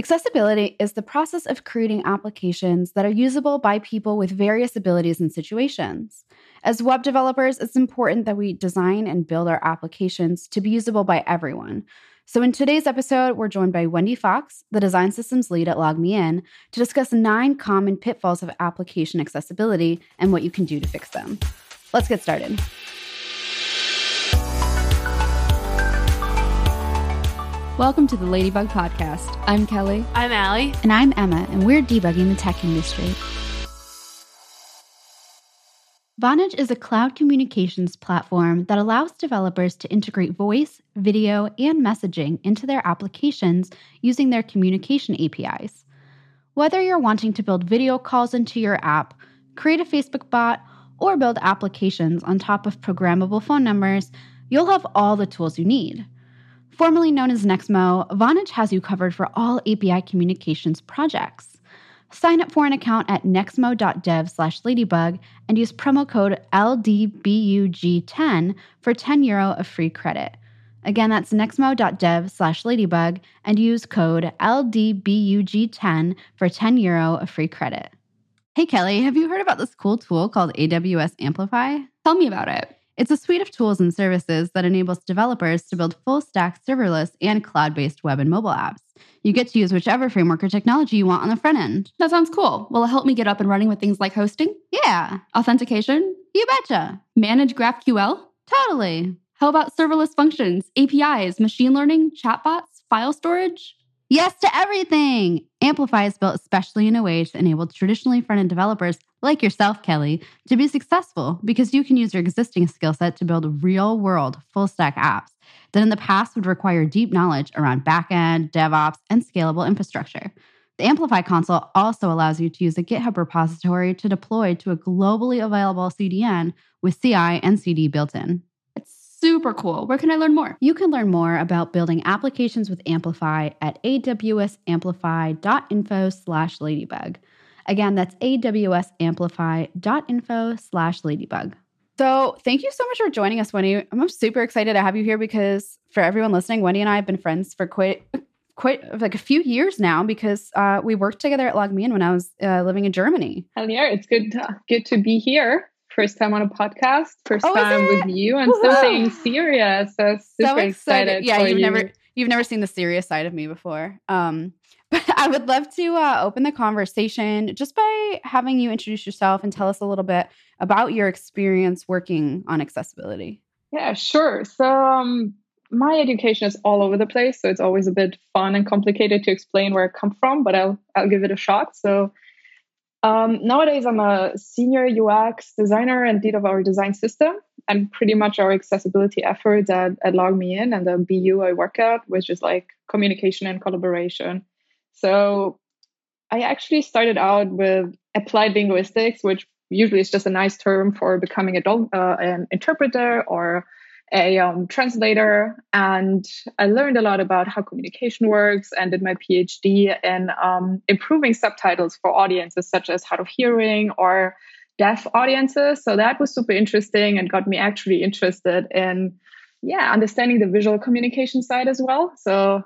Accessibility is the process of creating applications that are usable by people with various abilities and situations. As web developers, it's important that we design and build our applications to be usable by everyone. So, in today's episode, we're joined by Wendy Fox, the design systems lead at LogMeIn, to discuss nine common pitfalls of application accessibility and what you can do to fix them. Let's get started. Welcome to the Ladybug Podcast. I'm Kelly. I'm Allie. And I'm Emma, and we're debugging the tech industry. Vonage is a cloud communications platform that allows developers to integrate voice, video, and messaging into their applications using their communication APIs. Whether you're wanting to build video calls into your app, create a Facebook bot, or build applications on top of programmable phone numbers, you'll have all the tools you need. Formerly known as Nexmo, Vonage has you covered for all API communications projects. Sign up for an account at nexmo.dev slash ladybug and use promo code LDBUG10 for 10 euro of free credit. Again, that's nexmo.dev slash ladybug and use code LDBUG10 for 10 euro of free credit. Hey, Kelly, have you heard about this cool tool called AWS Amplify? Tell me about it. It's a suite of tools and services that enables developers to build full stack serverless and cloud based web and mobile apps. You get to use whichever framework or technology you want on the front end. That sounds cool. Will it help me get up and running with things like hosting? Yeah. Authentication? You betcha. Manage GraphQL? Totally. How about serverless functions, APIs, machine learning, chatbots, file storage? Yes to everything. Amplify is built especially in a way to enable traditionally front end developers like yourself, Kelly, to be successful because you can use your existing skill set to build real world full stack apps that in the past would require deep knowledge around backend, DevOps, and scalable infrastructure. The Amplify console also allows you to use a GitHub repository to deploy to a globally available CDN with CI and CD built in It's super cool. Where can I learn more? You can learn more about building applications with Amplify at awsamplify.info slash ladybug. Again, that's awsamplify.info slash ladybug. So, thank you so much for joining us, Wendy. I'm super excited to have you here because for everyone listening, Wendy and I have been friends for quite quite like a few years now because uh, we worked together at LogMeIn when I was uh, living in Germany. Hell yeah, it's good to, good to be here first time on a podcast, first oh, time with you, and Woo-hoo! something serious. So super so excited. excited yeah, you've you. never you've never seen the serious side of me before. Um, I would love to uh, open the conversation just by having you introduce yourself and tell us a little bit about your experience working on accessibility. Yeah, sure. So um, my education is all over the place, so it's always a bit fun and complicated to explain where I come from, but I'll I'll give it a shot. So um, nowadays, I'm a senior UX designer and lead of our design system, and pretty much our accessibility efforts at, at in and the BU I work at, which is like communication and collaboration. So I actually started out with applied linguistics, which usually is just a nice term for becoming a, uh, an interpreter or a um, translator and I learned a lot about how communication works and did my PhD in um, improving subtitles for audiences such as hard of hearing or deaf audiences. So that was super interesting and got me actually interested in, yeah, understanding the visual communication side as well. So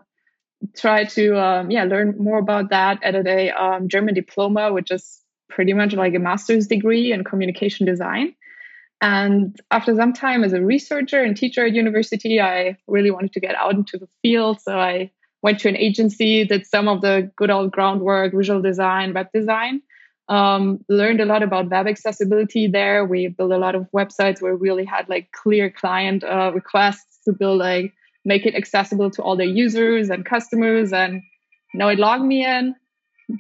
try to, um, yeah, learn more about that. Added a um, German diploma, which is pretty much like a master's degree in communication design. And after some time as a researcher and teacher at university, I really wanted to get out into the field. So I went to an agency, did some of the good old groundwork, visual design, web design. Um, learned a lot about web accessibility there. We built a lot of websites where we really had like clear client uh, requests to build like make it accessible to all their users and customers. And now me in.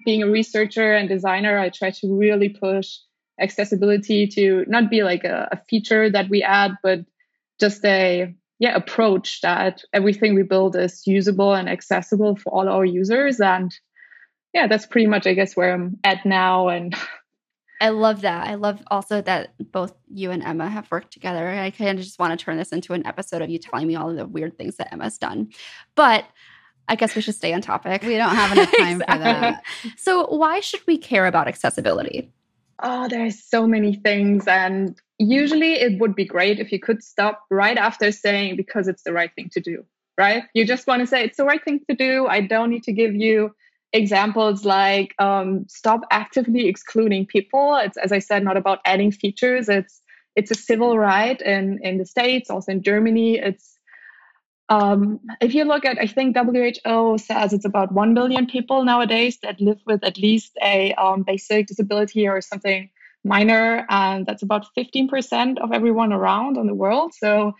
being a researcher and designer, I try to really push accessibility to not be like a, a feature that we add, but just a yeah approach that everything we build is usable and accessible for all our users and yeah that's pretty much i guess where i'm at now and i love that i love also that both you and emma have worked together i kind of just want to turn this into an episode of you telling me all of the weird things that emma's done but I guess we should stay on topic. We don't have enough time exactly. for that. So, why should we care about accessibility? oh, there's so many things. And usually it would be great if you could stop right after saying, because it's the right thing to do, right? You just want to say, it's the right thing to do. I don't need to give you examples like um, stop actively excluding people. It's as I said, not about adding features. It's it's a civil right in in the states, also in Germany. It's um, if you look at, I think WHO says it's about 1 billion people nowadays that live with at least a um, basic disability or something minor. And that's about 15% of everyone around in the world. So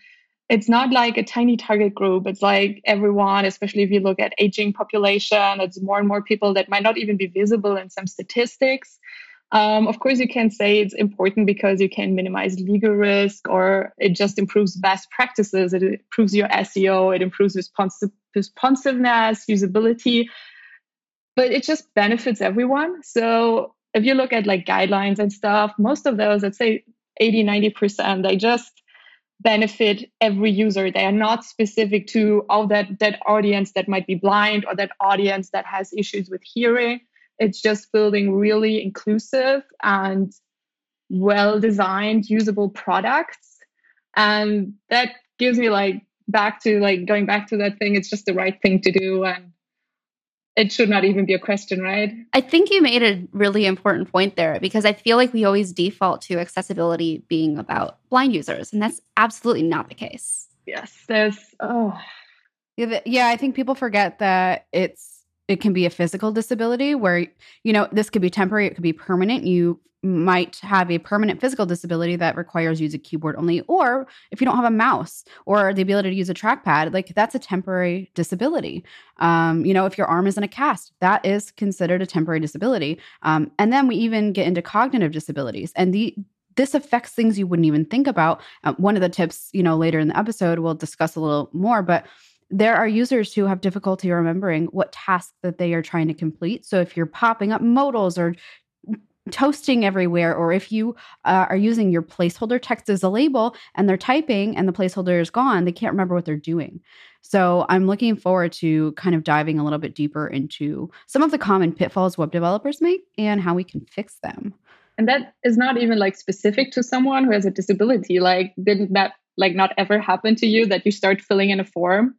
it's not like a tiny target group. It's like everyone, especially if you look at aging population, it's more and more people that might not even be visible in some statistics. Um, of course, you can say it's important because you can minimize legal risk or it just improves best practices. It improves your SEO, it improves responsive, responsiveness, usability, but it just benefits everyone. So if you look at like guidelines and stuff, most of those, let's say 80, 90%, they just benefit every user. They are not specific to all that, that audience that might be blind or that audience that has issues with hearing it's just building really inclusive and well designed, usable products. And that gives me like back to like going back to that thing. It's just the right thing to do. And it should not even be a question, right? I think you made a really important point there because I feel like we always default to accessibility being about blind users, and that's absolutely not the case. Yes, there's oh yeah, I think people forget that it's it can be a physical disability where you know this could be temporary it could be permanent you might have a permanent physical disability that requires you use a keyboard only or if you don't have a mouse or the ability to use a trackpad like that's a temporary disability. Um, you know if your arm is in a cast that is considered a temporary disability. Um, and then we even get into cognitive disabilities and the this affects things you wouldn't even think about. Uh, one of the tips you know later in the episode we'll discuss a little more but there are users who have difficulty remembering what task that they are trying to complete. So if you're popping up modals or toasting everywhere, or if you uh, are using your placeholder text as a label and they're typing and the placeholder is gone, they can't remember what they're doing. So I'm looking forward to kind of diving a little bit deeper into some of the common pitfalls web developers make and how we can fix them. And that is not even like specific to someone who has a disability. Like, didn't that like not ever happen to you that you start filling in a form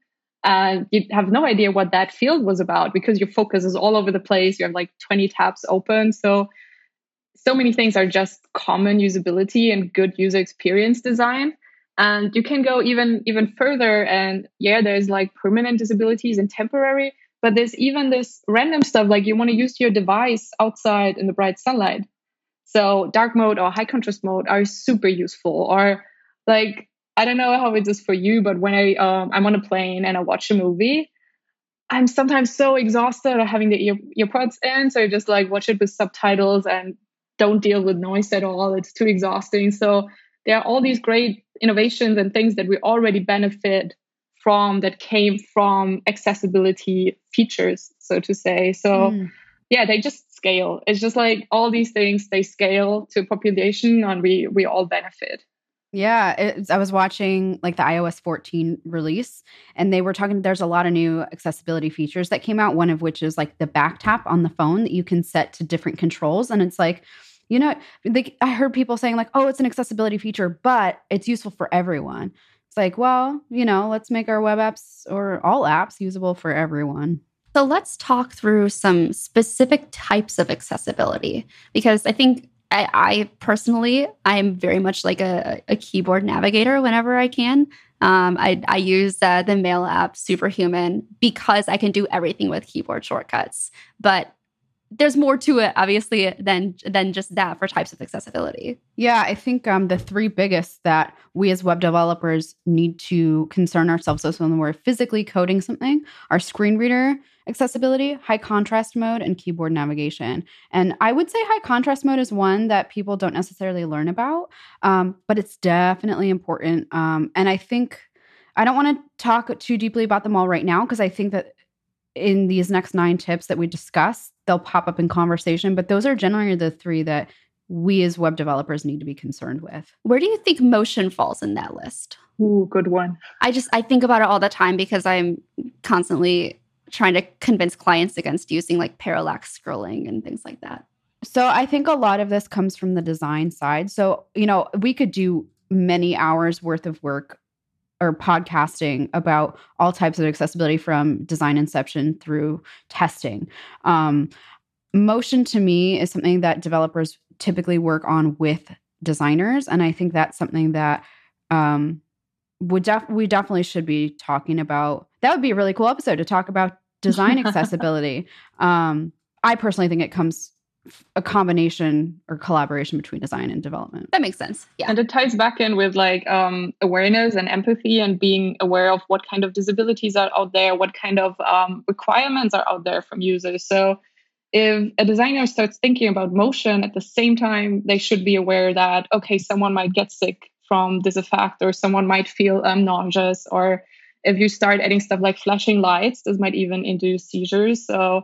and you have no idea what that field was about because your focus is all over the place. You have like 20 tabs open. So, so many things are just common usability and good user experience design. And you can go even even further. And yeah, there's like permanent disabilities and temporary, but there's even this random stuff like you want to use your device outside in the bright sunlight. So dark mode or high contrast mode are super useful. Or like I don't know how it is for you, but when I um, I'm on a plane and I watch a movie, I'm sometimes so exhausted of having the ear earpods in, so I just like watch it with subtitles and don't deal with noise at all. It's too exhausting. So there are all these great innovations and things that we already benefit from that came from accessibility features, so to say. So mm. yeah, they just scale. It's just like all these things they scale to population and we we all benefit. Yeah, I was watching like the iOS 14 release, and they were talking. There's a lot of new accessibility features that came out. One of which is like the back tap on the phone that you can set to different controls, and it's like, you know, they, I heard people saying like, "Oh, it's an accessibility feature, but it's useful for everyone." It's like, well, you know, let's make our web apps or all apps usable for everyone. So let's talk through some specific types of accessibility because I think I, I personally, I'm very much like a, a keyboard navigator whenever I can. Um, I, I use uh, the mail app Superhuman because I can do everything with keyboard shortcuts. But there's more to it, obviously, than than just that for types of accessibility. Yeah, I think um, the three biggest that we as web developers need to concern ourselves with when we're physically coding something are screen reader accessibility, high contrast mode, and keyboard navigation. And I would say high contrast mode is one that people don't necessarily learn about, um, but it's definitely important. Um, and I think I don't want to talk too deeply about them all right now because I think that in these next nine tips that we discuss, they'll pop up in conversation. But those are generally the three that we as web developers need to be concerned with. Where do you think motion falls in that list? Ooh, good one. I just I think about it all the time because I'm constantly trying to convince clients against using like parallax scrolling and things like that. So I think a lot of this comes from the design side. So, you know, we could do many hours worth of work or podcasting about all types of accessibility from design inception through testing. Um, motion to me is something that developers typically work on with designers, and I think that's something that um, would def- we definitely should be talking about. That would be a really cool episode to talk about design accessibility. Um, I personally think it comes a combination or collaboration between design and development. That makes sense. Yeah. And it ties back in with like um, awareness and empathy and being aware of what kind of disabilities are out there, what kind of um, requirements are out there from users. So if a designer starts thinking about motion at the same time, they should be aware that, okay, someone might get sick from this effect or someone might feel um, nauseous or if you start adding stuff like flashing lights, this might even induce seizures. So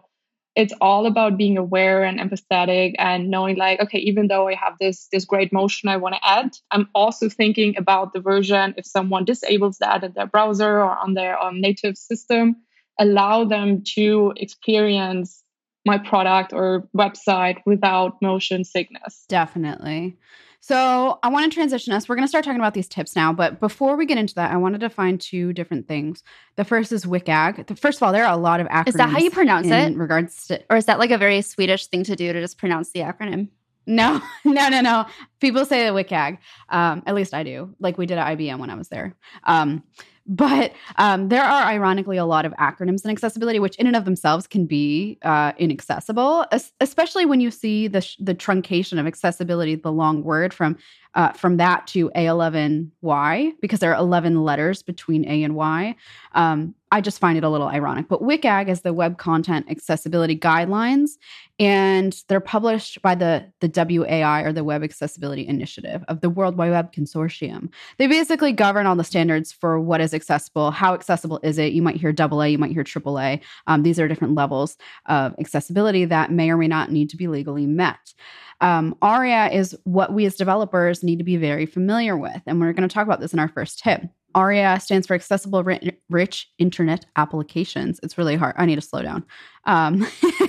it's all about being aware and empathetic and knowing like okay even though i have this this great motion i want to add i'm also thinking about the version if someone disables that in their browser or on their um, native system allow them to experience my product or website without motion sickness definitely so I want to transition us. We're going to start talking about these tips now, but before we get into that, I want to define two different things. The first is WCAG. First of all, there are a lot of acronyms. Is that how you pronounce in it? Regards to, or is that like a very Swedish thing to do to just pronounce the acronym? No, no, no, no. People say the WCAG. Um, at least I do. Like we did at IBM when I was there. Um, but um, there are ironically a lot of acronyms in accessibility, which in and of themselves can be uh, inaccessible, especially when you see the sh- the truncation of accessibility, the long word from uh, from that to A11Y, because there are 11 letters between A and Y. Um, I just find it a little ironic. But WCAG is the Web Content Accessibility Guidelines, and they're published by the, the WAI or the Web Accessibility Initiative of the World Wide Web Consortium. They basically govern all the standards for what is accessible, how accessible is it. You might hear AA, you might hear AAA. Um, these are different levels of accessibility that may or may not need to be legally met. Um, ARIA is what we as developers need to be very familiar with. And we're going to talk about this in our first tip. ARIA stands for Accessible Rich Internet Applications. It's really hard. I need to slow down. Um,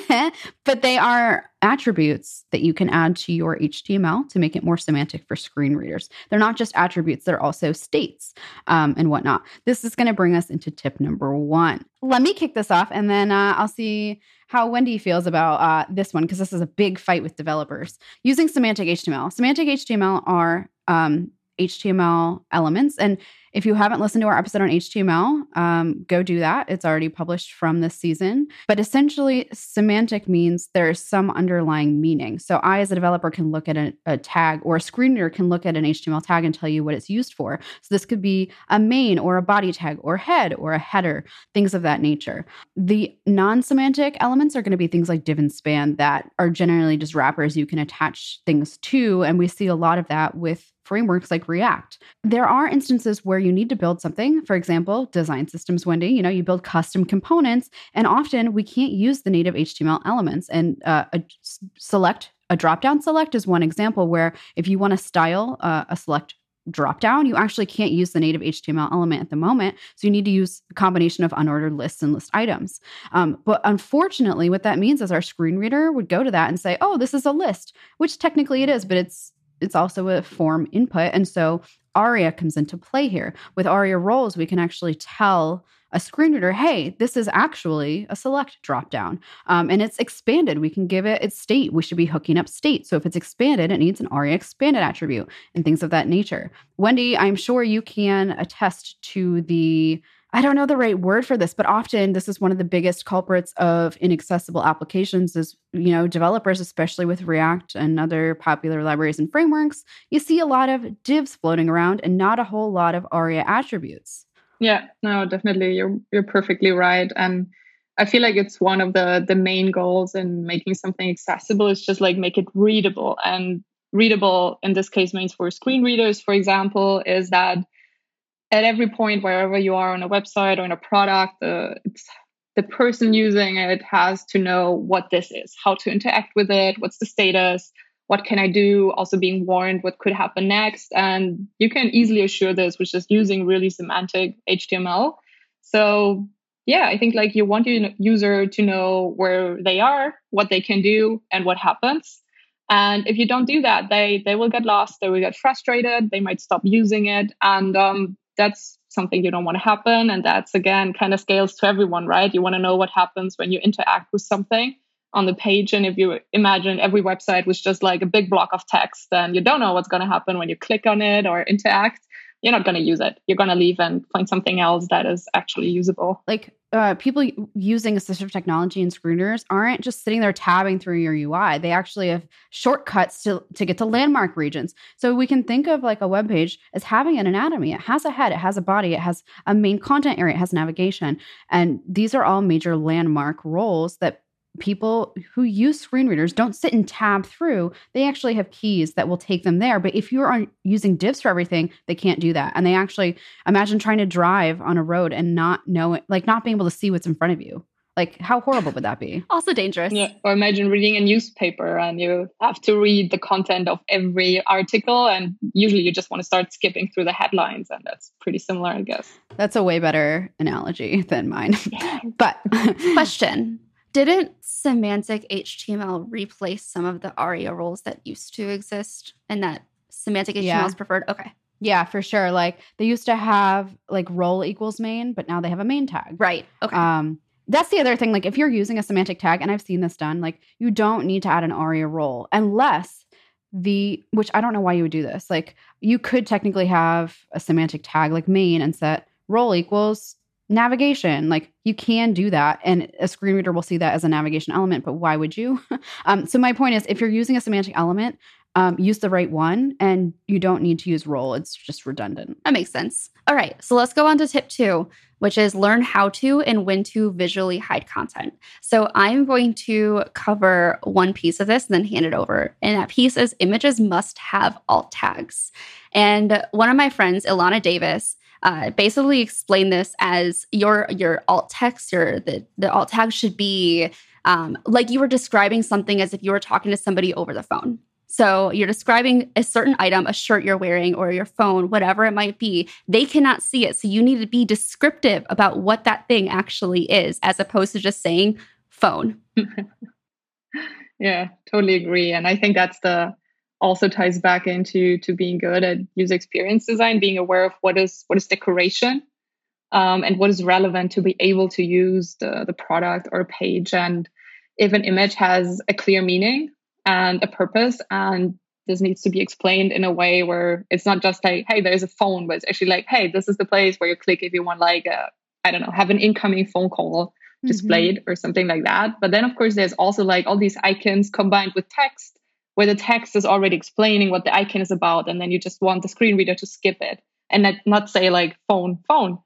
but they are attributes that you can add to your HTML to make it more semantic for screen readers. They're not just attributes, they're also states um, and whatnot. This is going to bring us into tip number one. Let me kick this off and then uh, I'll see how Wendy feels about uh, this one because this is a big fight with developers. Using semantic HTML. Semantic HTML are um, HTML elements. And if you haven't listened to our episode on HTML, um, go do that. It's already published from this season. But essentially, semantic means there's some underlying meaning. So I, as a developer, can look at a, a, tag or a screen reader can look at an HTML tag and tell you what it's used for. So this could be a main or a body tag or head or a header, things of that nature. The non semantic elements are going to be things like div and span that are generally just wrappers you can attach things to. And we see a lot of that with frameworks like React. There are instances where you need to build something. For example, design systems, Wendy, you know, you build custom components, and often we can't use the native HTML elements. And uh, a select, a dropdown select is one example where if you want to style uh, a select dropdown, you actually can't use the native HTML element at the moment. So you need to use a combination of unordered lists and list items. Um, but unfortunately, what that means is our screen reader would go to that and say, oh, this is a list, which technically it is, but it's it's also a form input. And so ARIA comes into play here. With ARIA roles, we can actually tell a screen reader, hey, this is actually a select dropdown. Um, and it's expanded. We can give it its state. We should be hooking up state. So if it's expanded, it needs an ARIA expanded attribute and things of that nature. Wendy, I'm sure you can attest to the I don't know the right word for this, but often this is one of the biggest culprits of inaccessible applications is, you know, developers, especially with React and other popular libraries and frameworks, you see a lot of divs floating around and not a whole lot of ARIA attributes. Yeah, no, definitely. You're you're perfectly right. And I feel like it's one of the the main goals in making something accessible is just like make it readable. And readable in this case means for screen readers, for example, is that at every point wherever you are on a website or in a product uh, the person using it has to know what this is how to interact with it what's the status what can i do? Also being warned what could happen next. And you can easily assure this with just using really semantic html so yeah i think like you want your user to know where they are what they can do and what happens. And if you don't do that they they will get lost they will get frustrated they might stop using it. And um, that's something you don't want to happen. And that's again kind of scales to everyone, right? You want to know what happens when you interact with something on the page. And if you imagine every website was just like a big block of text, then you don't know what's going to happen when you click on it or interact. You're not going to use it. You're going to leave and find something else that is actually usable. Like uh, people using assistive technology and screen readers aren't just sitting there tabbing through your UI. They actually have shortcuts to, to get to landmark regions. So we can think of like a web page as having an anatomy. It has a head, it has a body, it has a main content area, it has navigation. And these are all major landmark roles that people who use screen readers don't sit and tab through. They actually have keys that will take them there. But if you're using divs for everything, they can't do that. And they actually imagine trying to drive on a road and not know it, like not being able to see what's in front of you. Like, how horrible would that be? Also dangerous. Yeah. Or imagine reading a newspaper and you have to read the content of every article. And usually you just want to start skipping through the headlines. And that's pretty similar, I guess. That's a way better analogy than mine. but, question didn't semantic HTML replace some of the ARIA roles that used to exist and that semantic HTML yeah. is preferred? Okay. Yeah, for sure. Like they used to have like role equals main, but now they have a main tag. Right. Okay. Um, that's the other thing. Like if you're using a semantic tag, and I've seen this done, like you don't need to add an ARIA role unless the which I don't know why you would do this. Like you could technically have a semantic tag like main and set role equals navigation like you can do that and a screen reader will see that as a navigation element but why would you? Um, so my point is if you're using a semantic element um, use the right one and you don't need to use role it's just redundant. That makes sense. All right so let's go on to tip two which is learn how to and when to visually hide content. So i'm going to cover one piece of this and then hand it over and that piece is images must have alt tags. And one of my friends ilana davis uh, basically explain this as your your alt text or the the alt tag should be um, like you were describing something as if you were talking to somebody over the phone. So you're describing a certain item, a shirt you're wearing, or your phone, whatever it might be. They cannot see it, so you need to be descriptive about what that thing actually is, as opposed to just saying phone. yeah, totally agree, and I think that's the also ties back into to being good at user experience design, being aware of what is what is decoration um, and what is relevant to be able to use the, the product or page. And if an image has a clear meaning and a purpose and this needs to be explained in a way where it's not just like, hey, there's a phone, but it's actually like, hey, this is the place where you click if you want like a, I don't know, have an incoming phone call displayed mm-hmm. or something like that. But then of course there's also like all these icons combined with text where the text is already explaining what the icon is about, and then you just want the screen reader to skip it and not, say like phone, phone.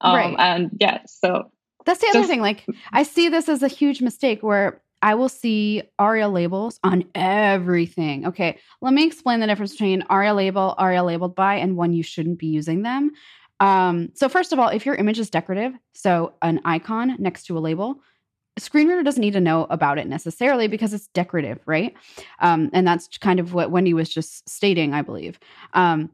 Um, right. And yeah, so that's the other just, thing. Like, I see this as a huge mistake where I will see ARIA labels on everything. Okay, let me explain the difference between ARIA label, ARIA labeled by, and when you shouldn't be using them. Um, so, first of all, if your image is decorative, so an icon next to a label, screen reader doesn't need to know about it necessarily because it's decorative, right? Um, and that's kind of what Wendy was just stating, I believe. Um,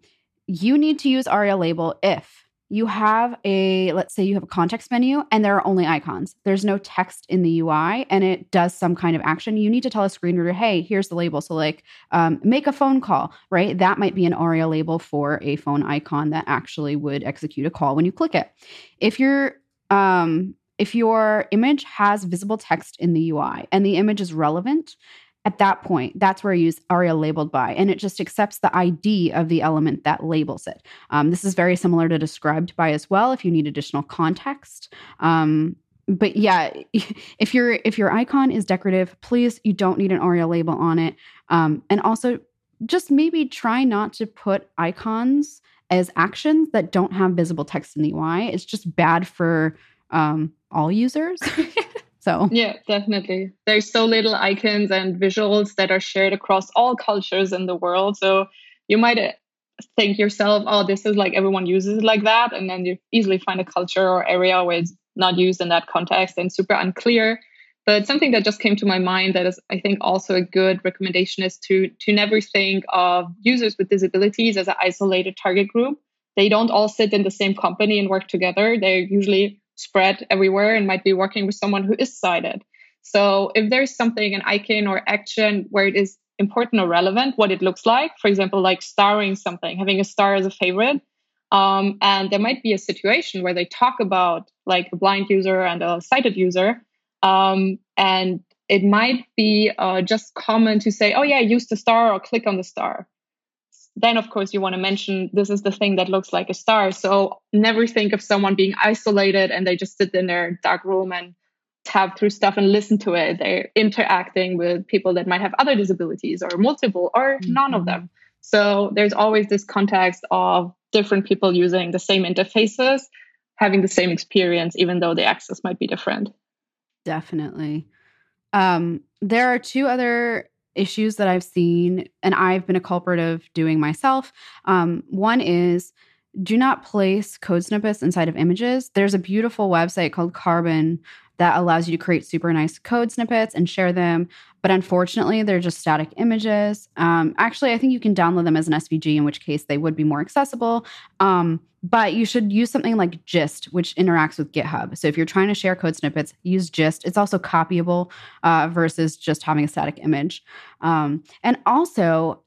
you need to use ARIA label if you have a, let's say you have a context menu and there are only icons. There's no text in the UI and it does some kind of action. You need to tell a screen reader, hey, here's the label. So, like, um, make a phone call, right? That might be an ARIA label for a phone icon that actually would execute a call when you click it. If you're um, if your image has visible text in the UI and the image is relevant, at that point, that's where I use ARIA labeled by, and it just accepts the ID of the element that labels it. Um, this is very similar to described by as well if you need additional context. Um, but yeah, if your if your icon is decorative, please you don't need an ARIA label on it. Um, and also, just maybe try not to put icons as actions that don't have visible text in the UI. It's just bad for um, all users. so, yeah, definitely. There's so little icons and visuals that are shared across all cultures in the world. So, you might uh, think yourself, oh, this is like everyone uses it like that. And then you easily find a culture or area where it's not used in that context and super unclear. But something that just came to my mind that is, I think, also a good recommendation is to to never think of users with disabilities as an isolated target group. They don't all sit in the same company and work together. They're usually spread everywhere and might be working with someone who is sighted. So if there's something, an icon or action where it is important or relevant, what it looks like, for example, like starring something, having a star as a favorite, Um, and there might be a situation where they talk about like a blind user and a sighted user. Um, and it might be uh, just common to say, oh, yeah, use the star or click on the star. Then, of course, you want to mention this is the thing that looks like a star. So never think of someone being isolated and they just sit in their dark room and tab through stuff and listen to it. They're interacting with people that might have other disabilities or multiple or mm-hmm. none of them. So there's always this context of different people using the same interfaces, having the same experience, even though the access might be different. Definitely. Um, there are two other issues that I've seen, and I've been a culprit of doing myself. Um, one is do not place code snippets inside of images. There's a beautiful website called Carbon that allows you to create super nice code snippets and share them. But unfortunately, they're just static images. Um, actually, I think you can download them as an SVG, in which case they would be more accessible. Um, but you should use something like Gist, which interacts with GitHub. So if you're trying to share code snippets, use Gist. It's also copyable uh, versus just having a static image. Um, and also,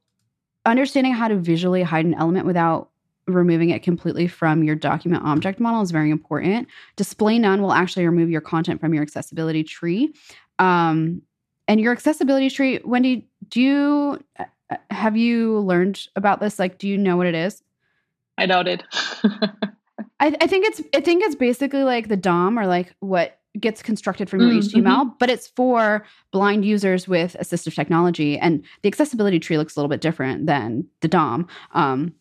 understanding how to visually hide an element without removing it completely from your document object model is very important. Display none will actually remove your content from your accessibility tree. Um, and your accessibility tree, Wendy, do you uh, uh, have you learned about this? Like, do you know what it is? I doubt it. I, I, think it's I think it's basically like the DOM or like what gets constructed from your mm, mm-hmm. HTML, but it's for blind users with assistive technology. And the accessibility tree looks a little bit different than the DOM. Um,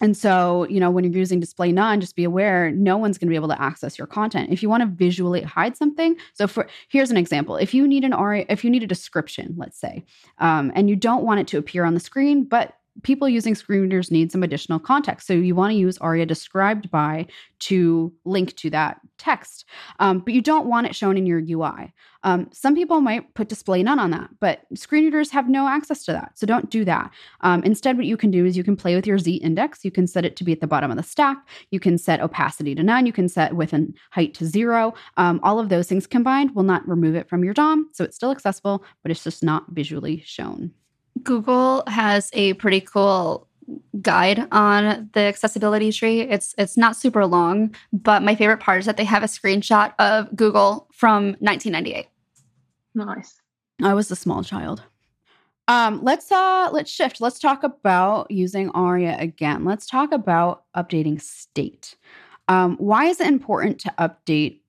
and so, you know, when you're using display none, just be aware no one's going to be able to access your content. If you want to visually hide something, so for here's an example: if you need an ARIA, if you need a description, let's say, um, and you don't want it to appear on the screen, but people using screen readers need some additional context. So you want to use ARIA described by to link to that text, um, but you don't want it shown in your UI. Um, some people might put display none on that, but screen readers have no access to that. So don't do that. Um, instead, what you can do is you can play with your Z index. You can set it to be at the bottom of the stack. You can set opacity to none. You can set width and height to zero. Um, all of those things combined will not remove it from your DOM. So it's still accessible, but it's just not visually shown. Google has a pretty cool guide on the accessibility tree. It's it's not super long, but my favorite part is that they have a screenshot of Google from 1998. Nice. I was a small child. Um, let's uh let's shift. Let's talk about using ARIA again. Let's talk about updating state. Um, why is it important to update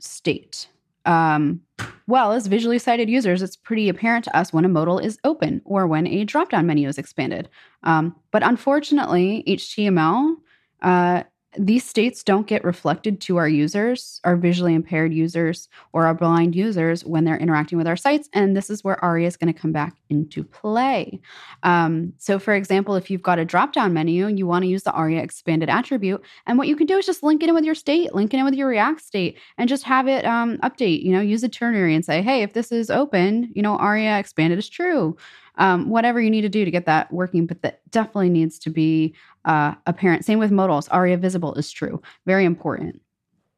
state? Um, well, as visually sighted users, it's pretty apparent to us when a modal is open or when a drop-down menu is expanded. Um, but unfortunately, HTML uh, these states don't get reflected to our users, our visually impaired users, or our blind users when they're interacting with our sites. And this is where ARIA is going to come back into play. Um, so, for example, if you've got a drop down menu, and you want to use the ARIA expanded attribute. And what you can do is just link it in with your state, link it in with your React state, and just have it um, update. You know, use a ternary and say, hey, if this is open, you know, ARIA expanded is true um, whatever you need to do to get that working. But that definitely needs to be uh, apparent. Same with modals. ARIA visible is true. Very important.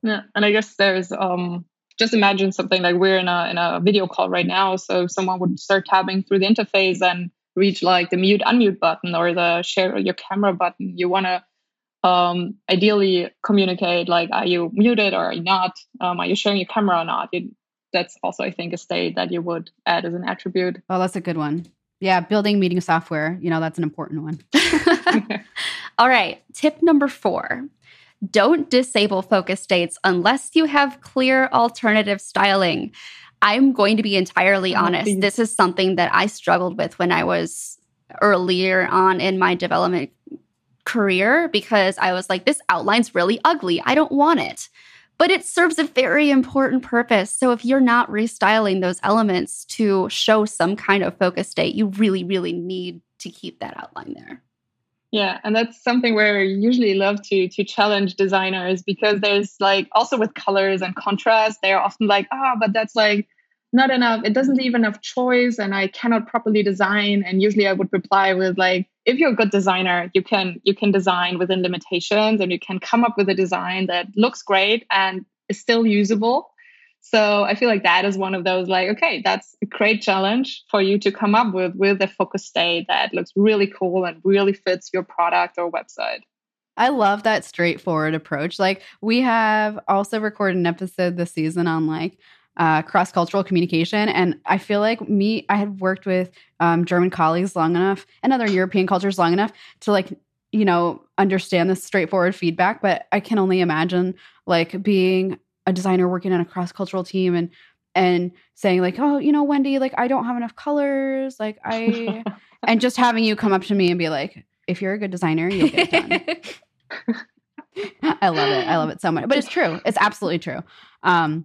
Yeah, and I guess there's um, just imagine something like we're in a in a video call right now. So someone would start tabbing through the interface and reach like the mute unmute button or the share your camera button. You want to um, ideally communicate like are you muted or are you not? Um, are you sharing your camera or not? It, that's also I think a state that you would add as an attribute. Oh, that's a good one. Yeah, building meeting software, you know, that's an important one. All right. Tip number four don't disable focus states unless you have clear alternative styling. I'm going to be entirely oh, honest. This is something that I struggled with when I was earlier on in my development career because I was like, this outline's really ugly. I don't want it but it serves a very important purpose. So if you're not restyling those elements to show some kind of focus state, you really, really need to keep that outline there. Yeah, and that's something where we usually love to to challenge designers because there's like also with colors and contrast, they're often like, ah, oh, but that's like not enough. It doesn't leave enough choice, and I cannot properly design. And usually, I would reply with like, if you're a good designer you can you can design within limitations and you can come up with a design that looks great and is still usable so i feel like that is one of those like okay that's a great challenge for you to come up with with a focus state that looks really cool and really fits your product or website I love that straightforward approach. Like we have also recorded an episode this season on like uh, cross cultural communication, and I feel like me, I had worked with um, German colleagues long enough and other European cultures long enough to like you know understand this straightforward feedback. But I can only imagine like being a designer working on a cross cultural team and and saying like, oh, you know, Wendy, like I don't have enough colors, like I, and just having you come up to me and be like, if you're a good designer, you'll get it done. I love it. I love it so much. But it's true. It's absolutely true. Um,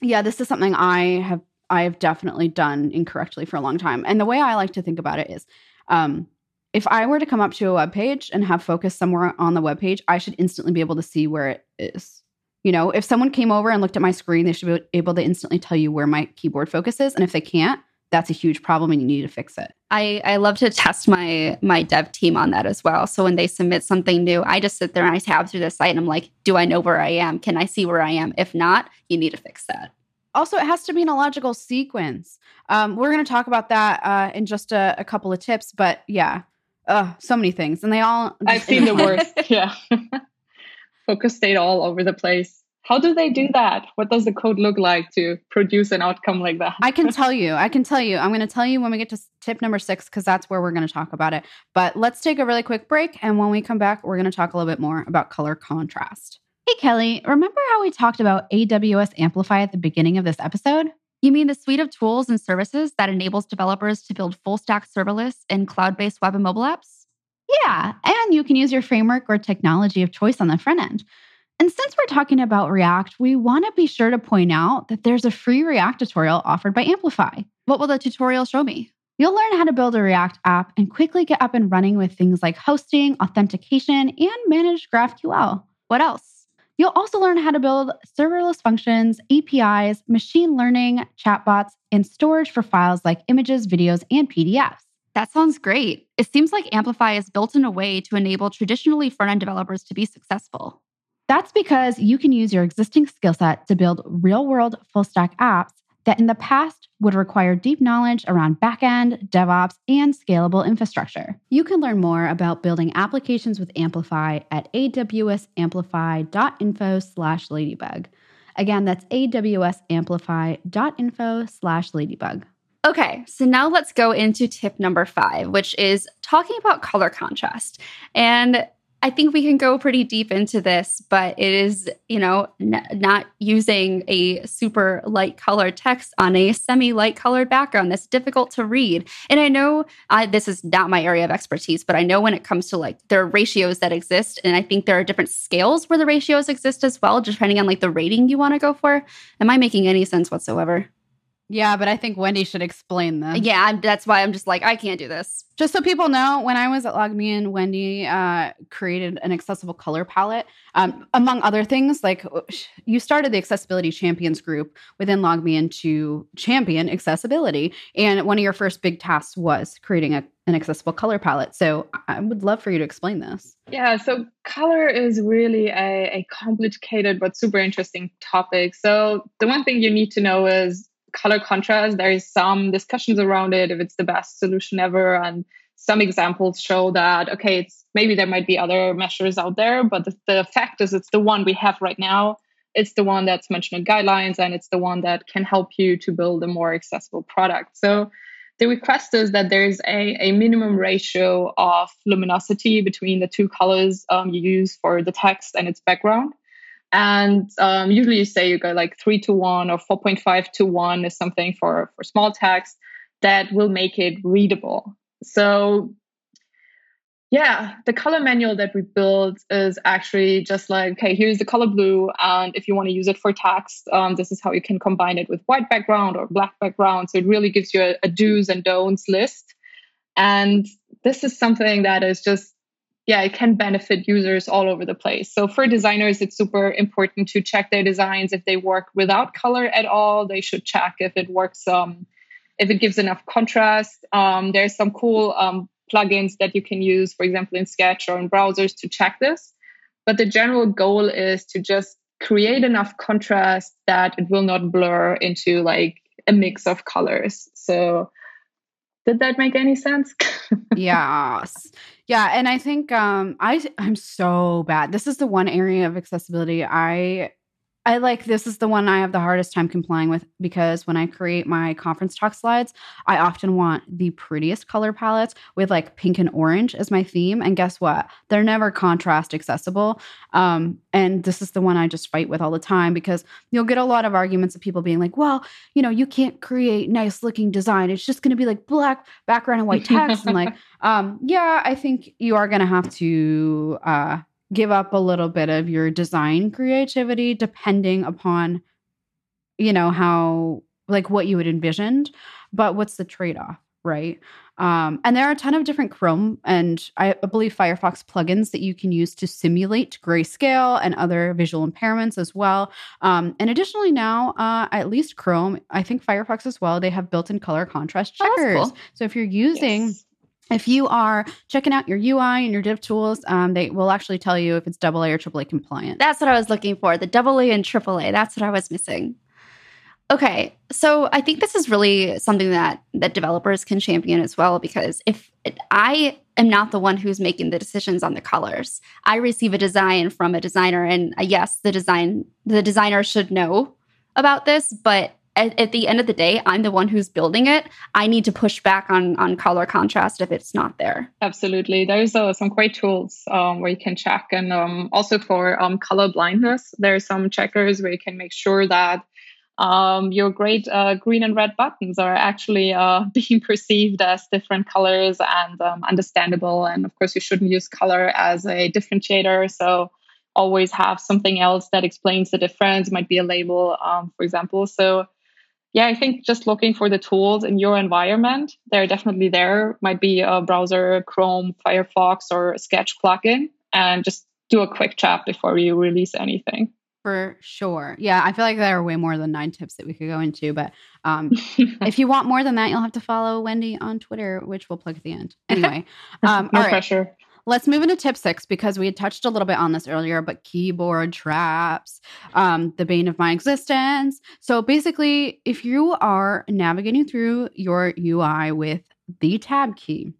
yeah, this is something I have I have definitely done incorrectly for a long time. And the way I like to think about it is um, if I were to come up to a web page and have focus somewhere on the web page, I should instantly be able to see where it is. You know, if someone came over and looked at my screen, they should be able to instantly tell you where my keyboard focus is. And if they can't, that's a huge problem and you need to fix it. I, I love to test my my dev team on that as well. So when they submit something new, I just sit there and I tab through the site and I'm like, do I know where I am? Can I see where I am? If not, you need to fix that. Also, it has to be in a logical sequence. Um, we're going to talk about that uh, in just a, a, couple of tips, but yeah, uh, so many things, and they all. I've seen the worst. Yeah, focus state all over the place. How do they do that? What does the code look like to produce an outcome like that? I can tell you. I can tell you. I'm going to tell you when we get to tip number six, because that's where we're going to talk about it. But let's take a really quick break. And when we come back, we're going to talk a little bit more about color contrast. Hey, Kelly, remember how we talked about AWS Amplify at the beginning of this episode? You mean the suite of tools and services that enables developers to build full stack serverless and cloud based web and mobile apps? Yeah, and you can use your framework or technology of choice on the front end. And since we're talking about React, we want to be sure to point out that there's a free React tutorial offered by Amplify. What will the tutorial show me? You'll learn how to build a React app and quickly get up and running with things like hosting, authentication, and managed GraphQL. What else? You'll also learn how to build serverless functions, APIs, machine learning, chatbots, and storage for files like images, videos, and PDFs. That sounds great. It seems like Amplify is built in a way to enable traditionally front end developers to be successful. That's because you can use your existing skill set to build real world full stack apps that in the past would require deep knowledge around backend, DevOps, and scalable infrastructure. You can learn more about building applications with Amplify at awsamplify.info slash ladybug. Again, that's awsamplify.info slash ladybug. Okay, so now let's go into tip number five, which is talking about color contrast. And I think we can go pretty deep into this, but it is, you know, n- not using a super light colored text on a semi light colored background that's difficult to read. And I know this is not my area of expertise, but I know when it comes to like there are ratios that exist, and I think there are different scales where the ratios exist as well, depending on like the rating you want to go for. Am I making any sense whatsoever? Yeah, but I think Wendy should explain this. Yeah, that's why I'm just like, I can't do this. Just so people know, when I was at LogMeIn, Wendy uh, created an accessible color palette. Um, among other things, like you started the Accessibility Champions group within LogMeIn to champion accessibility. And one of your first big tasks was creating a, an accessible color palette. So I would love for you to explain this. Yeah, so color is really a, a complicated but super interesting topic. So the one thing you need to know is color contrast, there is some discussions around it if it's the best solution ever. And some examples show that, okay, it's maybe there might be other measures out there, but the, the fact is it's the one we have right now. It's the one that's mentioned in guidelines and it's the one that can help you to build a more accessible product. So the request is that there's a, a minimum ratio of luminosity between the two colors um, you use for the text and its background. And um, usually you say you go like three to one or 4.5 to one is something for, for small text that will make it readable. So yeah, the color manual that we built is actually just like, okay, here's the color blue. And if you want to use it for text, um, this is how you can combine it with white background or black background. So it really gives you a, a do's and don'ts list. And this is something that is just yeah, it can benefit users all over the place. So for designers, it's super important to check their designs. If they work without color at all, they should check if it works, um, if it gives enough contrast. Um, there's some cool um, plugins that you can use, for example, in Sketch or in browsers to check this. But the general goal is to just create enough contrast that it will not blur into like a mix of colors. So did that make any sense? yes. Yeah, and I think um I I'm so bad. This is the one area of accessibility I I like this is the one I have the hardest time complying with because when I create my conference talk slides, I often want the prettiest color palettes with like pink and orange as my theme. And guess what? They're never contrast accessible. Um, and this is the one I just fight with all the time because you'll get a lot of arguments of people being like, well, you know, you can't create nice looking design. It's just going to be like black background and white text. and like, um, yeah, I think you are going to have to uh, give up a little bit of your design creativity depending upon you know how like what you had envisioned but what's the trade-off right um, and there are a ton of different chrome and i believe firefox plugins that you can use to simulate grayscale and other visual impairments as well um, and additionally now uh, at least chrome i think firefox as well they have built-in color contrast Oh, checkers cool. so if you're using Yes. If you are checking out your UI and your dev tools, um, they will actually tell you if it's AA or AAA compliant. That's what I was looking for. The double A and triple A. That's what I was missing. Okay, so I think this is really something that that developers can champion as well because if it, I am not the one who's making the decisions on the colors, I receive a design from a designer, and uh, yes, the design the designer should know about this, but at, at the end of the day, I'm the one who's building it. I need to push back on on color contrast if it's not there. Absolutely. There's uh, some great tools um, where you can check. And um, also for um, color blindness, there's some checkers where you can make sure that um, your great uh, green and red buttons are actually uh, being perceived as different colors and um, understandable. And of course, you shouldn't use color as a differentiator. So always have something else that explains the difference. It might be a label, um, for example. So yeah, I think just looking for the tools in your environment, they're definitely there. Might be a browser, Chrome, Firefox, or Sketch plugin, and just do a quick chat before you release anything. For sure. Yeah, I feel like there are way more than nine tips that we could go into. But um, if you want more than that, you'll have to follow Wendy on Twitter, which we'll plug at the end. Anyway, um, no right. pressure. Let's move into tip six because we had touched a little bit on this earlier, but keyboard traps, um, the bane of my existence. So basically, if you are navigating through your UI with the tab key,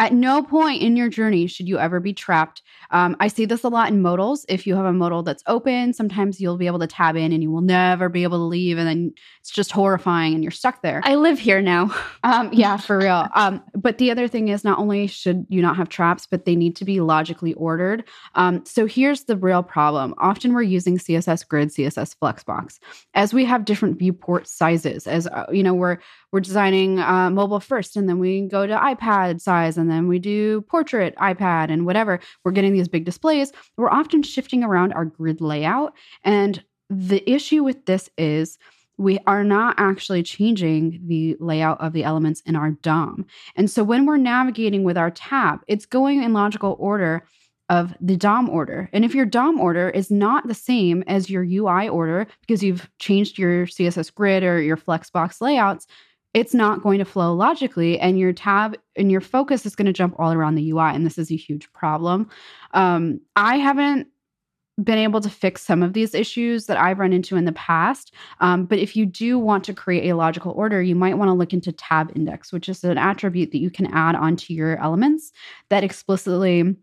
at no point in your journey should you ever be trapped. Um, I see this a lot in modals. If you have a modal that's open, sometimes you'll be able to tab in and you will never be able to leave. And then it's just horrifying and you're stuck there. I live here now. Um, yeah, for real. Um, but the other thing is, not only should you not have traps, but they need to be logically ordered. Um, so here's the real problem. Often we're using CSS Grid, CSS Flexbox, as we have different viewport sizes. As uh, you know, we're we're designing uh, mobile first, and then we go to iPad size, and then we do portrait iPad and whatever. We're getting these big displays. We're often shifting around our grid layout, and the issue with this is we are not actually changing the layout of the elements in our DOM. And so when we're navigating with our tab, it's going in logical order of the DOM order. And if your DOM order is not the same as your UI order because you've changed your CSS grid or your Flexbox layouts, it's not going to flow logically and your tab and your focus is going to jump all around the UI. And this is a huge problem. Um, I haven't been able to fix some of these issues that I've run into in the past. Um, but if you do want to create a logical order, you might want to look into tab index, which is an attribute that you can add onto your elements that explicitly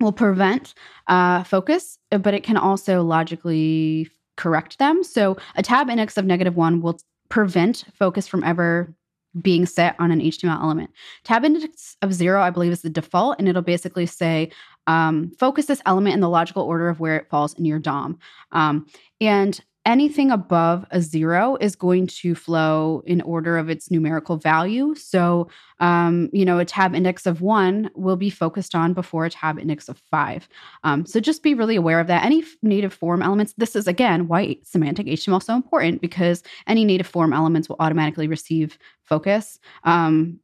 will prevent uh, focus, but it can also logically correct them. So a tab index of negative one will prevent focus from ever being set on an HTML element. Tab index of zero, I believe, is the default, and it'll basically say um, focus this element in the logical order of where it falls in your DOM. Um, and anything above a zero is going to flow in order of its numerical value. So, um, you know, a tab index of one will be focused on before a tab index of five. Um, so just be really aware of that. Any native form elements, this is again why semantic HTML is so important because any native form elements will automatically receive focus. Um,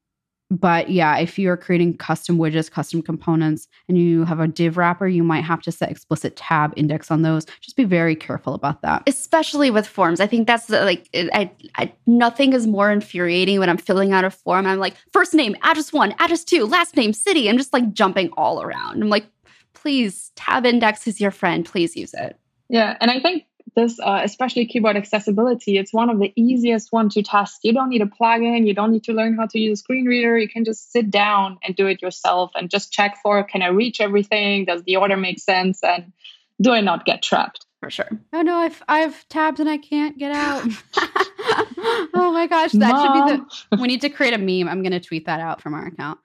but yeah, if you're creating custom widgets, custom components, and you have a div wrapper, you might have to set explicit tab index on those. Just be very careful about that. especially with forms. I think that's the, like I, I nothing is more infuriating when I'm filling out a form. I'm like first name, address one, address two, last name, city. I'm just like jumping all around. I'm like, please, tab index is your friend. Please use it. Yeah, and I think this, uh, especially keyboard accessibility, it's one of the easiest one to test. You don't need a plugin. You don't need to learn how to use a screen reader. You can just sit down and do it yourself and just check for, can I reach everything? Does the order make sense? And do I not get trapped? For sure. Oh no, I've I've tabs and I can't get out. oh my gosh, that Mom. should be the. We need to create a meme. I'm going to tweet that out from our account.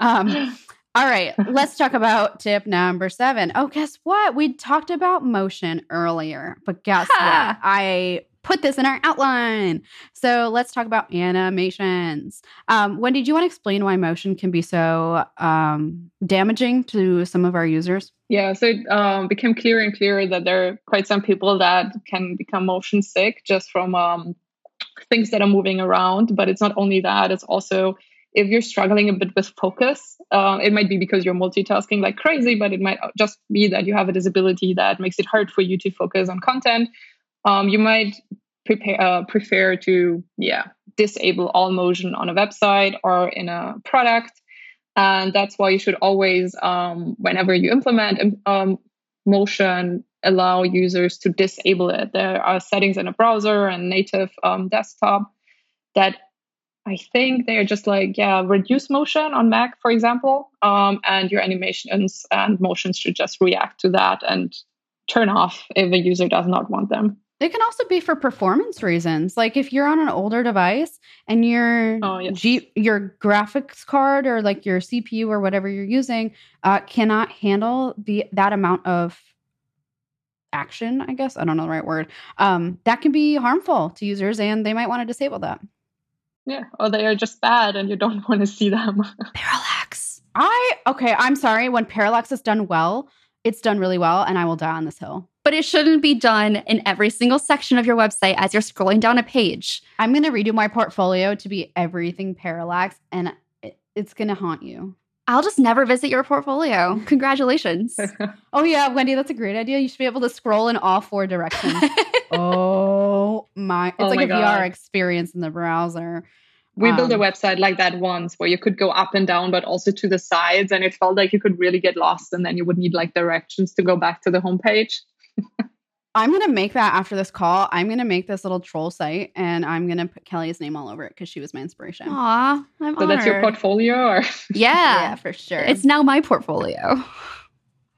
Um, all right, let's talk about tip number seven. Oh, guess what? We talked about motion earlier, but guess what? I put this in our outline. So let's talk about animations. Um, Wendy, do you want to explain why motion can be so um, damaging to some of our users? Yeah, so it um, became clearer and clearer that there are quite some people that can become motion sick just from um, things that are moving around. But it's not only that, it's also if you're struggling a bit with focus, uh, it might be because you're multitasking like crazy, but it might just be that you have a disability that makes it hard for you to focus on content. Um, you might prepare, uh, prefer to, yeah, disable all motion on a website or in a product. And that's why you should always, um, whenever you implement um, motion, allow users to disable it. There are settings in a browser and native um, desktop that I think they're just like, yeah, reduce motion on Mac, for example. Um, and your animations and motions should just react to that and turn off if a user does not want them. It can also be for performance reasons. Like if you're on an older device and your oh, yes. G- your graphics card or like your CPU or whatever you're using uh, cannot handle the that amount of action, I guess I don't know the right word. Um, that can be harmful to users, and they might want to disable that. Yeah, or they are just bad and you don't want to see them. Parallax. I okay, I'm sorry. When parallax is done well, it's done really well, and I will die on this hill. But it shouldn't be done in every single section of your website as you're scrolling down a page. I'm gonna redo my portfolio to be everything parallax, and it, it's gonna haunt you. I'll just never visit your portfolio. Congratulations. oh yeah, Wendy, that's a great idea. You should be able to scroll in all four directions. oh my! It's oh like my a God. VR experience in the browser. We um, built a um, website like that once where you could go up and down, but also to the sides, and it felt like you could really get lost, and then you would need like directions to go back to the homepage. I'm gonna make that after this call. I'm gonna make this little troll site, and I'm gonna put Kelly's name all over it because she was my inspiration. Aw, I'm so honored. that's your portfolio, or yeah, yeah, for sure. It's now my portfolio.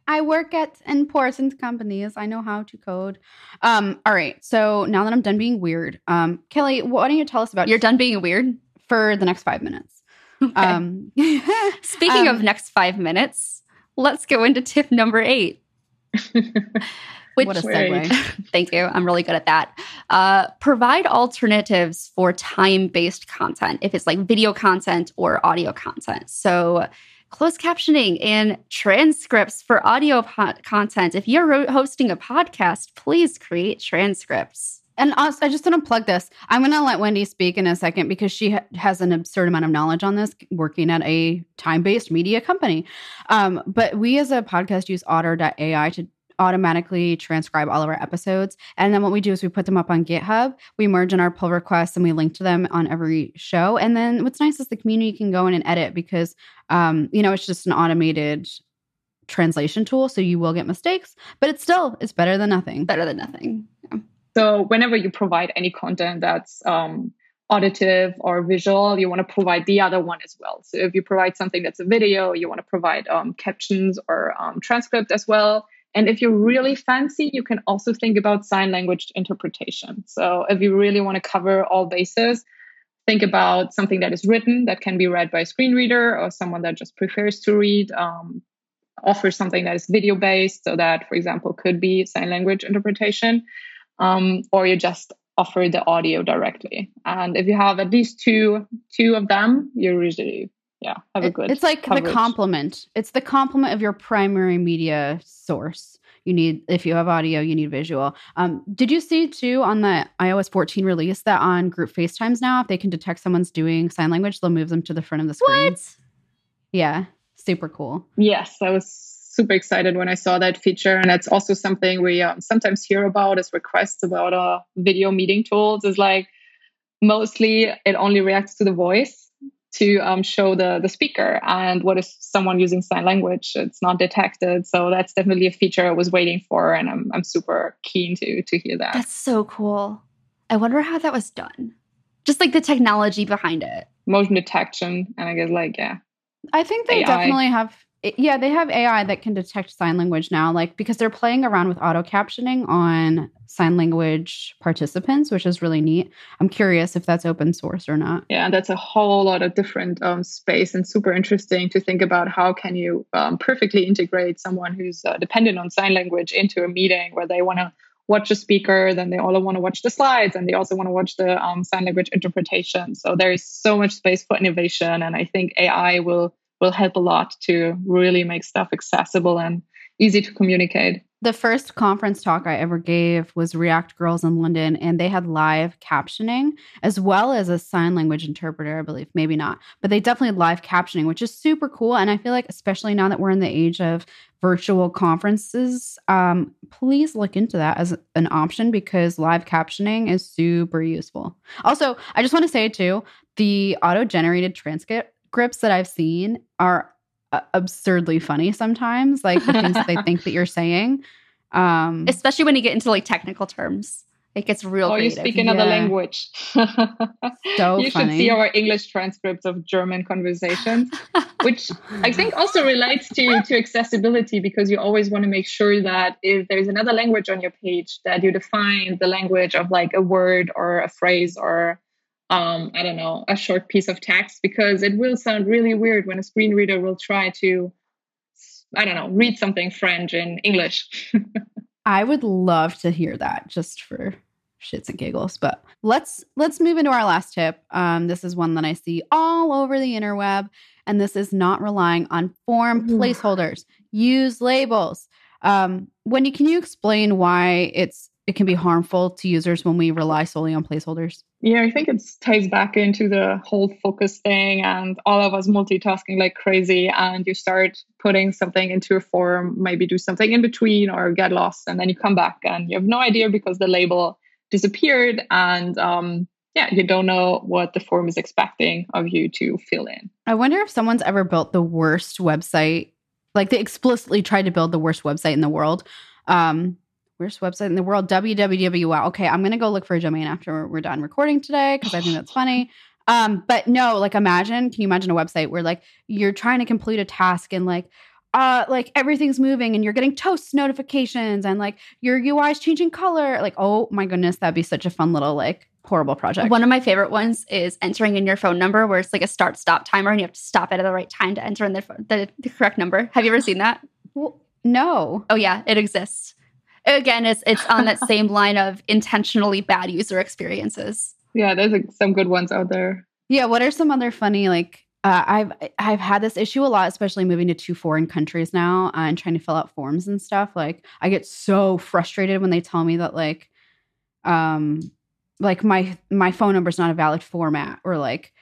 I work at important companies. I know how to code. Um, all right. So now that I'm done being weird, um, Kelly, why don't you tell us about you're done being weird for the next five minutes? Okay. Um, Speaking um, of next five minutes, let's go into tip number eight. Which, what a segue. thank you. I'm really good at that. Uh, provide alternatives for time based content, if it's like video content or audio content. So, closed captioning and transcripts for audio po- content. If you're hosting a podcast, please create transcripts. And also, I just want to plug this. I'm going to let Wendy speak in a second because she ha- has an absurd amount of knowledge on this, working at a time based media company. Um, but we as a podcast use otter.ai to automatically transcribe all of our episodes. And then what we do is we put them up on GitHub, we merge in our pull requests, and we link to them on every show. And then what's nice is the community can go in and edit because, um, you know, it's just an automated translation tool. So you will get mistakes, but it's still, it's better than nothing. Better than nothing. Yeah. So whenever you provide any content that's, um, auditive or visual, you want to provide the other one as well. So if you provide something that's a video, you want to provide um, captions or um, transcript as well. And if you're really fancy, you can also think about sign language interpretation. So if you really want to cover all bases, think about something that is written that can be read by a screen reader or someone that just prefers to read. Um, offer something that is video based, so that, for example, could be sign language interpretation, um, or you just offer the audio directly. And if you have at least two two of them, you're usually yeah have a good it's like coverage. the complement it's the complement of your primary media source. You need if you have audio you need visual. Um, did you see too on the ios 14 release that on group facetimes now if they can detect someone's doing sign language they'll move them to the front of the screen? What? yeah super cool. Yes i was super excited when i saw that feature and it's also something we um, sometimes hear about as requests about uh, video meeting tools. Is like mostly it only reacts to the voice to um, show the the speaker and what is someone using sign language it's not detected so that's definitely a feature i was waiting for and i'm, I'm super keen to to hear that That's so cool. I wonder how that was done. Just like the technology behind it. motion detection and i guess like yeah I think they AI. definitely have. Yeah, they have AI that can detect sign language now, like because they're playing around with auto captioning on sign language participants, which is really neat. I'm curious if that's open source or not. yeah that's a whole lot of different um, space and super interesting to think about how can you um, perfectly integrate someone who's uh, dependent on sign language into a meeting where they want to watch a speaker then they all want to watch the slides and they also want to watch the um, sign language interpretation so there is so much space for innovation and i think ai will will help a lot to really make stuff accessible and easy to communicate The first conference talk I ever gave was React Girls in London, and they had live captioning as well as a sign language interpreter, I believe. Maybe not, but they definitely had live captioning, which is super cool. And I feel like, especially now that we're in the age of virtual conferences, um, please look into that as an option because live captioning is super useful. Also, I just want to say too the auto generated transcripts that I've seen are uh, absurdly funny sometimes, like the things that they think that you're saying. Um, Especially when you get into like technical terms. It gets real Oh, you speak another Yeah. language. So funny. you should see our English transcripts of German conversations, which I think also relates to to accessibility because you always want to make sure that if there's another language on your page, that you define the language of like a word or a phrase or um, I don't know, a short piece of text because it will sound really weird when a screen reader will try to I don't know, read something French in English. I would love to hear that just for shits and giggles. But let's let's move into our last tip. Um, this is one that I see all over the interweb, and this is not relying on form placeholders. Use labels. Um, Wendy, can you explain why it's it can be harmful to users when we rely solely on placeholders? Yeah, I think it ties back into the whole focus thing and all of us multitasking like crazy. And you start putting something into a form, maybe do something in between or get lost. And then you come back and you have no idea because the label disappeared. And um, yeah, you don't know what the form is expecting of you to fill in. I wonder if someone's ever built the worst website, like they explicitly tried to build the worst website in the world. Um, worst website in the world, www. Okay, I'm gonna go look for a domain after we're done recording today because I think that's funny. Um, but no, like imagine, can you imagine a website where like you're trying to complete a task and like uh like everything's moving and you're getting toast notifications and like your UI is changing color. Like, oh my goodness, that'd be such a fun little like horrible project. One of my favorite ones is entering in your phone number where it's like a start stop timer and you have to stop it at the right time to enter in the, the, the correct number. Have you ever seen that? Well, no. Oh yeah, it exists. Again, it's it's on that same line of intentionally bad user experiences. Yeah, there's like, some good ones out there. Yeah, what are some other funny like uh, I've I've had this issue a lot, especially moving to two foreign countries now uh, and trying to fill out forms and stuff. Like I get so frustrated when they tell me that like, um, like my my phone number is not a valid format, or like,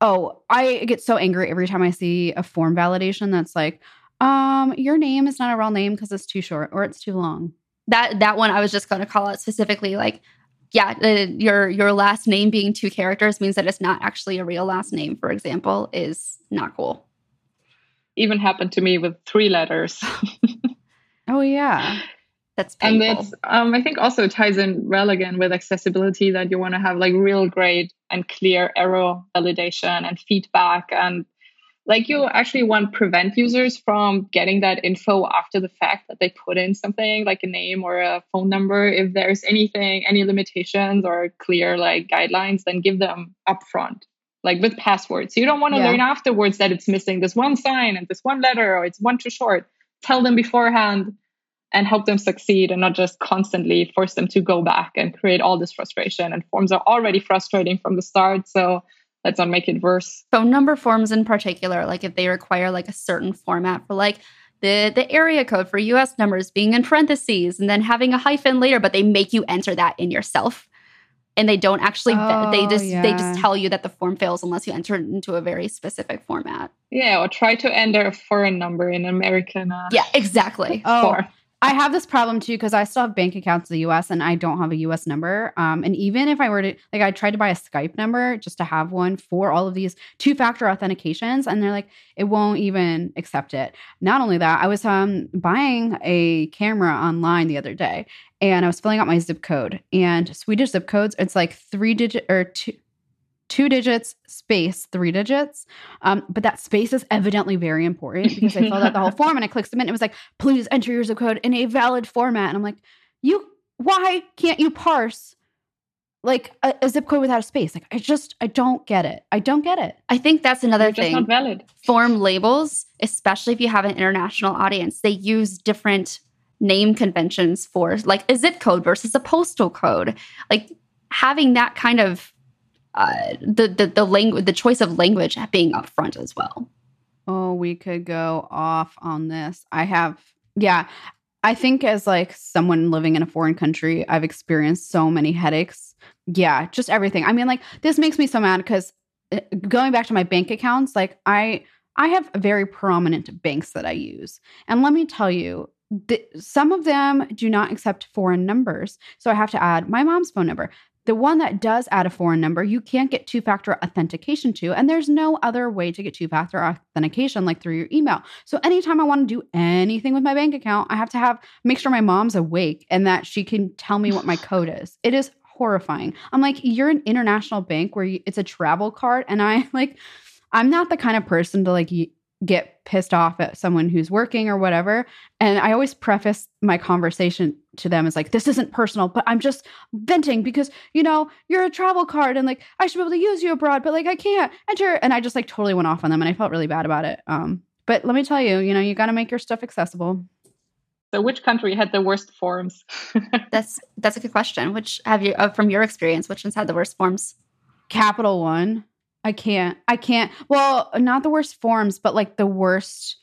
oh, I get so angry every time I see a form validation that's like, um, your name is not a real name because it's too short or it's too long. That that one I was just going to call out specifically like yeah, uh, your your last name being two characters means that it's not actually a real last name, for example, is not cool. Even happened to me with three letters. Oh yeah. That's and painful. it's um, i think also ties in well again with accessibility that you want to have like real great and clear error validation and feedback and like you actually want to prevent users from getting that info after the fact that they put in something like a name or a phone number if there's anything any limitations or clear like guidelines then give them upfront like with passwords you don't want to Yeah. learn afterwards that it's missing this one sign and this one letter or it's one too short tell them beforehand and help them succeed and not just constantly force them to go back and create all this frustration. And forms are already frustrating from the start. So let's not make it worse. phone number forms in particular, like if they require like a certain format for like the the area code for US numbers being in parentheses and then having a hyphen later, but they make you enter that in yourself. And they don't actually Oh, they just they just tell you that the form fails unless you enter it into a very specific format. Yeah, or try to enter a foreign number in American uh, Yeah, exactly. Oh, form. I have this problem too because I still have bank accounts in the US and I don't have a US number. Um, and even if I were to, like, I tried to buy a Skype number just to have one for all of these two factor authentications, and they're like, it won't even accept it. Not only that, I was um, buying a camera online the other day and I was filling out my zip code and Swedish zip codes, it's like three digit or two two digits space three digits um, but that space is evidently very important because i filled out the whole form and i clicked submit and it was like please enter your zip code in a valid format and i'm like you why can't you parse like a, a zip code without a space like i just i don't get it i don't get it I think that's another They're just thing. not valid. form labels, especially if you have an international audience, they use different name conventions for like a zip code versus a postal code. Like having that kind of uh, the the the language, the choice of language being upfront as well. Oh, we could go off on this. I have, yeah. I think as like someone living in a foreign country, I've experienced so many headaches. Yeah, just everything. I mean, like this makes me so mad because going back to my bank accounts, like I I have very prominent banks that I use, and let me tell you, th- some of them do not accept foreign numbers, so I have to add my mom's phone number. The one that does add a foreign number, you can't get two factor authentication to. And there's no other way to get two factor authentication like through your email. So anytime I want to do anything with my bank account, I have to have make sure my mom's awake and that she can tell me what my code is. It is horrifying. I'm like, you're an international bank where you, it's a travel card. And I like, I'm not the kind of person to like get pissed off at someone who's working or whatever. And I always preface my conversation to them as like, this isn't personal, but I'm just venting because, you know, you're a travel card and like I should be able to use you abroad, but like I can't enter. And I just like totally went off on them and I felt really bad about it. Um, but let me tell you, you know, you got to make your stuff accessible. So, which country had the worst forms? That's that's a good question. Which have you uh, from your experience? Which ones had the worst forms? Capital One. I can't. I can't. Well, not the worst forms, but like the worst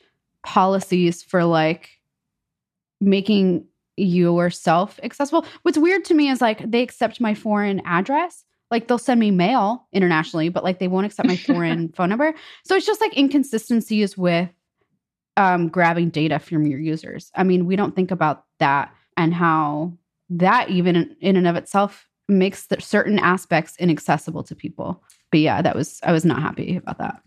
policies for like making yourself accessible. What's weird to me is like they accept my foreign address. Like they'll send me mail internationally, but like they won't accept my foreign phone number. So it's just like inconsistencies with um grabbing data from your users. I mean, we don't think about that and how that even in and of itself makes the certain aspects inaccessible to people. But yeah, that was I was not happy about that.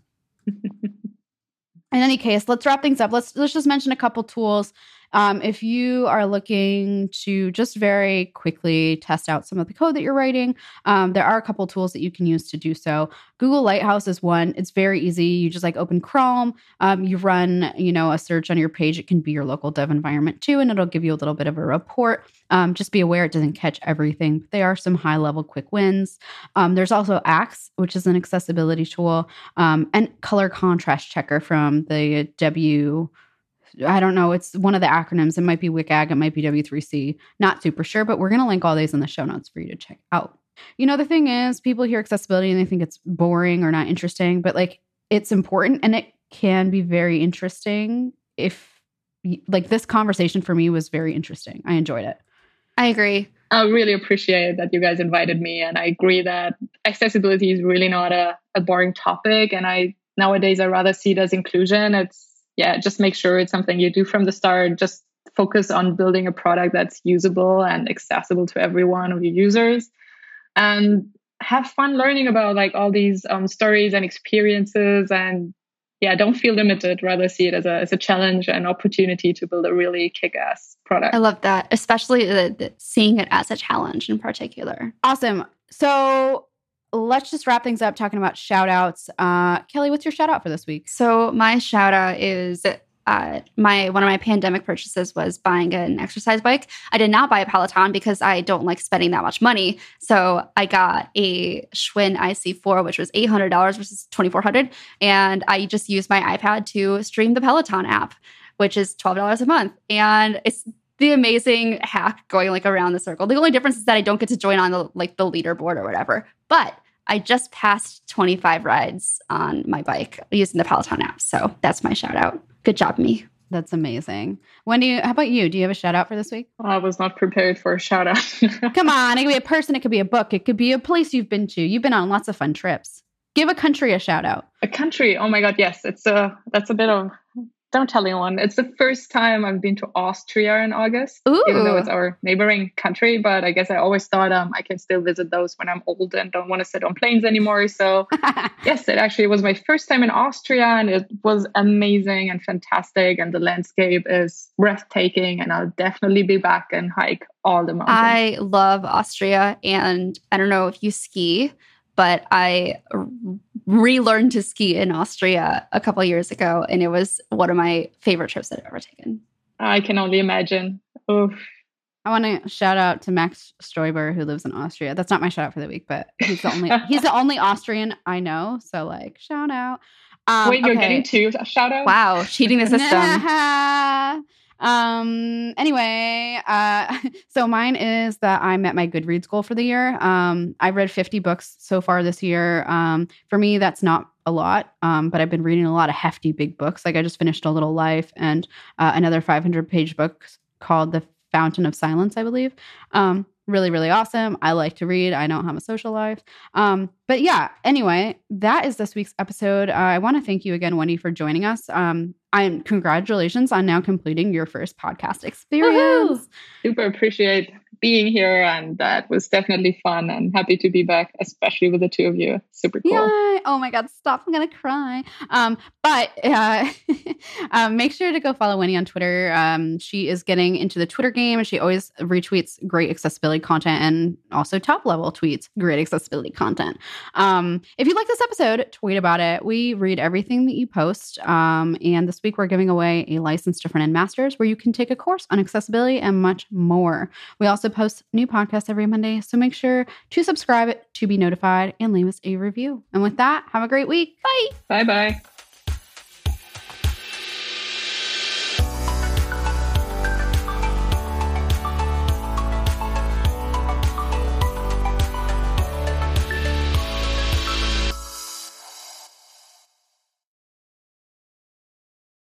In any case, let's wrap things up. Let's let's just mention a couple tools. Um, if you are looking to just very quickly test out some of the code that you're writing, um, there are a couple tools that you can use to do so. Google Lighthouse is one. It's very easy. You just like open Chrome, um, you run, you know, a search on your page. It can be your local dev environment too, and it'll give you a little bit of a report. Um, just be aware it doesn't catch everything, but there are some high level quick wins. Um, there's also Axe, which is an accessibility tool, um, and Color Contrast Checker from the W. I don't know. It's one of the acronyms. It might be WCAG, it might be W3C. Not super sure, but we're going to link all these in the show notes for you to check out. You know, the thing is, people hear accessibility and they think it's boring or not interesting, but like it's important and it can be very interesting if, like, this conversation for me was very interesting. I enjoyed it. I agree. I really appreciate that you guys invited me, and I agree that accessibility is really not a, a boring topic. And I nowadays I rather see it as inclusion. It's yeah, just make sure it's something you do from the start. Just focus on building a product that's usable and accessible to every one of your users, and have fun learning about like all these um, stories and experiences. And yeah, don't feel limited. Rather see it as a as a challenge and opportunity to build a really kick-ass product. I love that, especially the, the, seeing it as a challenge in particular. Awesome. So let's just wrap things up talking about shout outs. Uh, Kelly, what's your shout out for this week? So my shout out is uh, my one of my pandemic purchases was buying an exercise bike. I did not buy a Peloton because I don't like spending that much money. So I got a Schwinn IC4, which was eight hundred dollars versus twenty four hundred, and I just used my iPad to stream the Peloton app, which is twelve dollars a month, and it's the amazing hack going like around the circle. The only difference is that I don't get to join on the like the leaderboard or whatever, but I just passed 25 rides on my bike using the Peloton app. So that's my shout out. Good job, me. That's amazing. Wendy, how about you? Do you have a shout out for this week? I was not prepared for a shout out. Come on, it could be a person, it could be a book, it could be a place you've been to. You've been on lots of fun trips. Give a country a shout out. A country. Oh my god, yes. It's a that's a bit of don't tell anyone. It's the first time I've been to Austria in August, Ooh. even though it's our neighboring country. But I guess I always thought um, I can still visit those when I'm old and don't want to sit on planes anymore. So yes, it actually was my first time in Austria, and it was amazing and fantastic. And the landscape is breathtaking, and I'll definitely be back and hike all the mountains. I love Austria, and I don't know if you ski, but I relearned to ski in Austria a couple years ago, and it was one of my favorite trips that I've ever taken. I can only imagine. Oof. I want to shout out to Max Stoiber who lives in Austria. That's not my shout out for the week, but he's the only he's the only Austrian I know. So like shout out. Um, Wait, you're okay. getting two shout outs? Wow, cheating the system. um anyway uh so mine is that i met my goodreads goal for the year. Um i've read 50 books so far this year. Um for me that's not a lot um but i've been reading a lot of hefty big books. Like i just finished a little life and uh, another 500 page book called the fountain of silence i believe. Um really really awesome. I like to read. I don't have a social life. Um but yeah anyway that is this week's episode. Uh, i want to thank you again wendy for joining us. Um i'm congratulations on now completing your first podcast experience. Super appreciate being here, and that was definitely fun. And happy to be back, especially with the two of you. Super cool. Yay. Oh my God, stop. I'm to cry. Um, but uh, um, make sure to go follow Wendy on Twitter. Um, she is getting into the Twitter game. and She always retweets great accessibility content and also top level tweets great accessibility content. Um, if you like this episode, tweet about it. We read everything that you post. Um, and this week we're giving away a license to front end masters where you can take a course on accessibility and much more. We also post new podcasts every Monday. So make sure to subscribe to be notified and leave us a review. And with that, have a great week. Bye. Bye bye.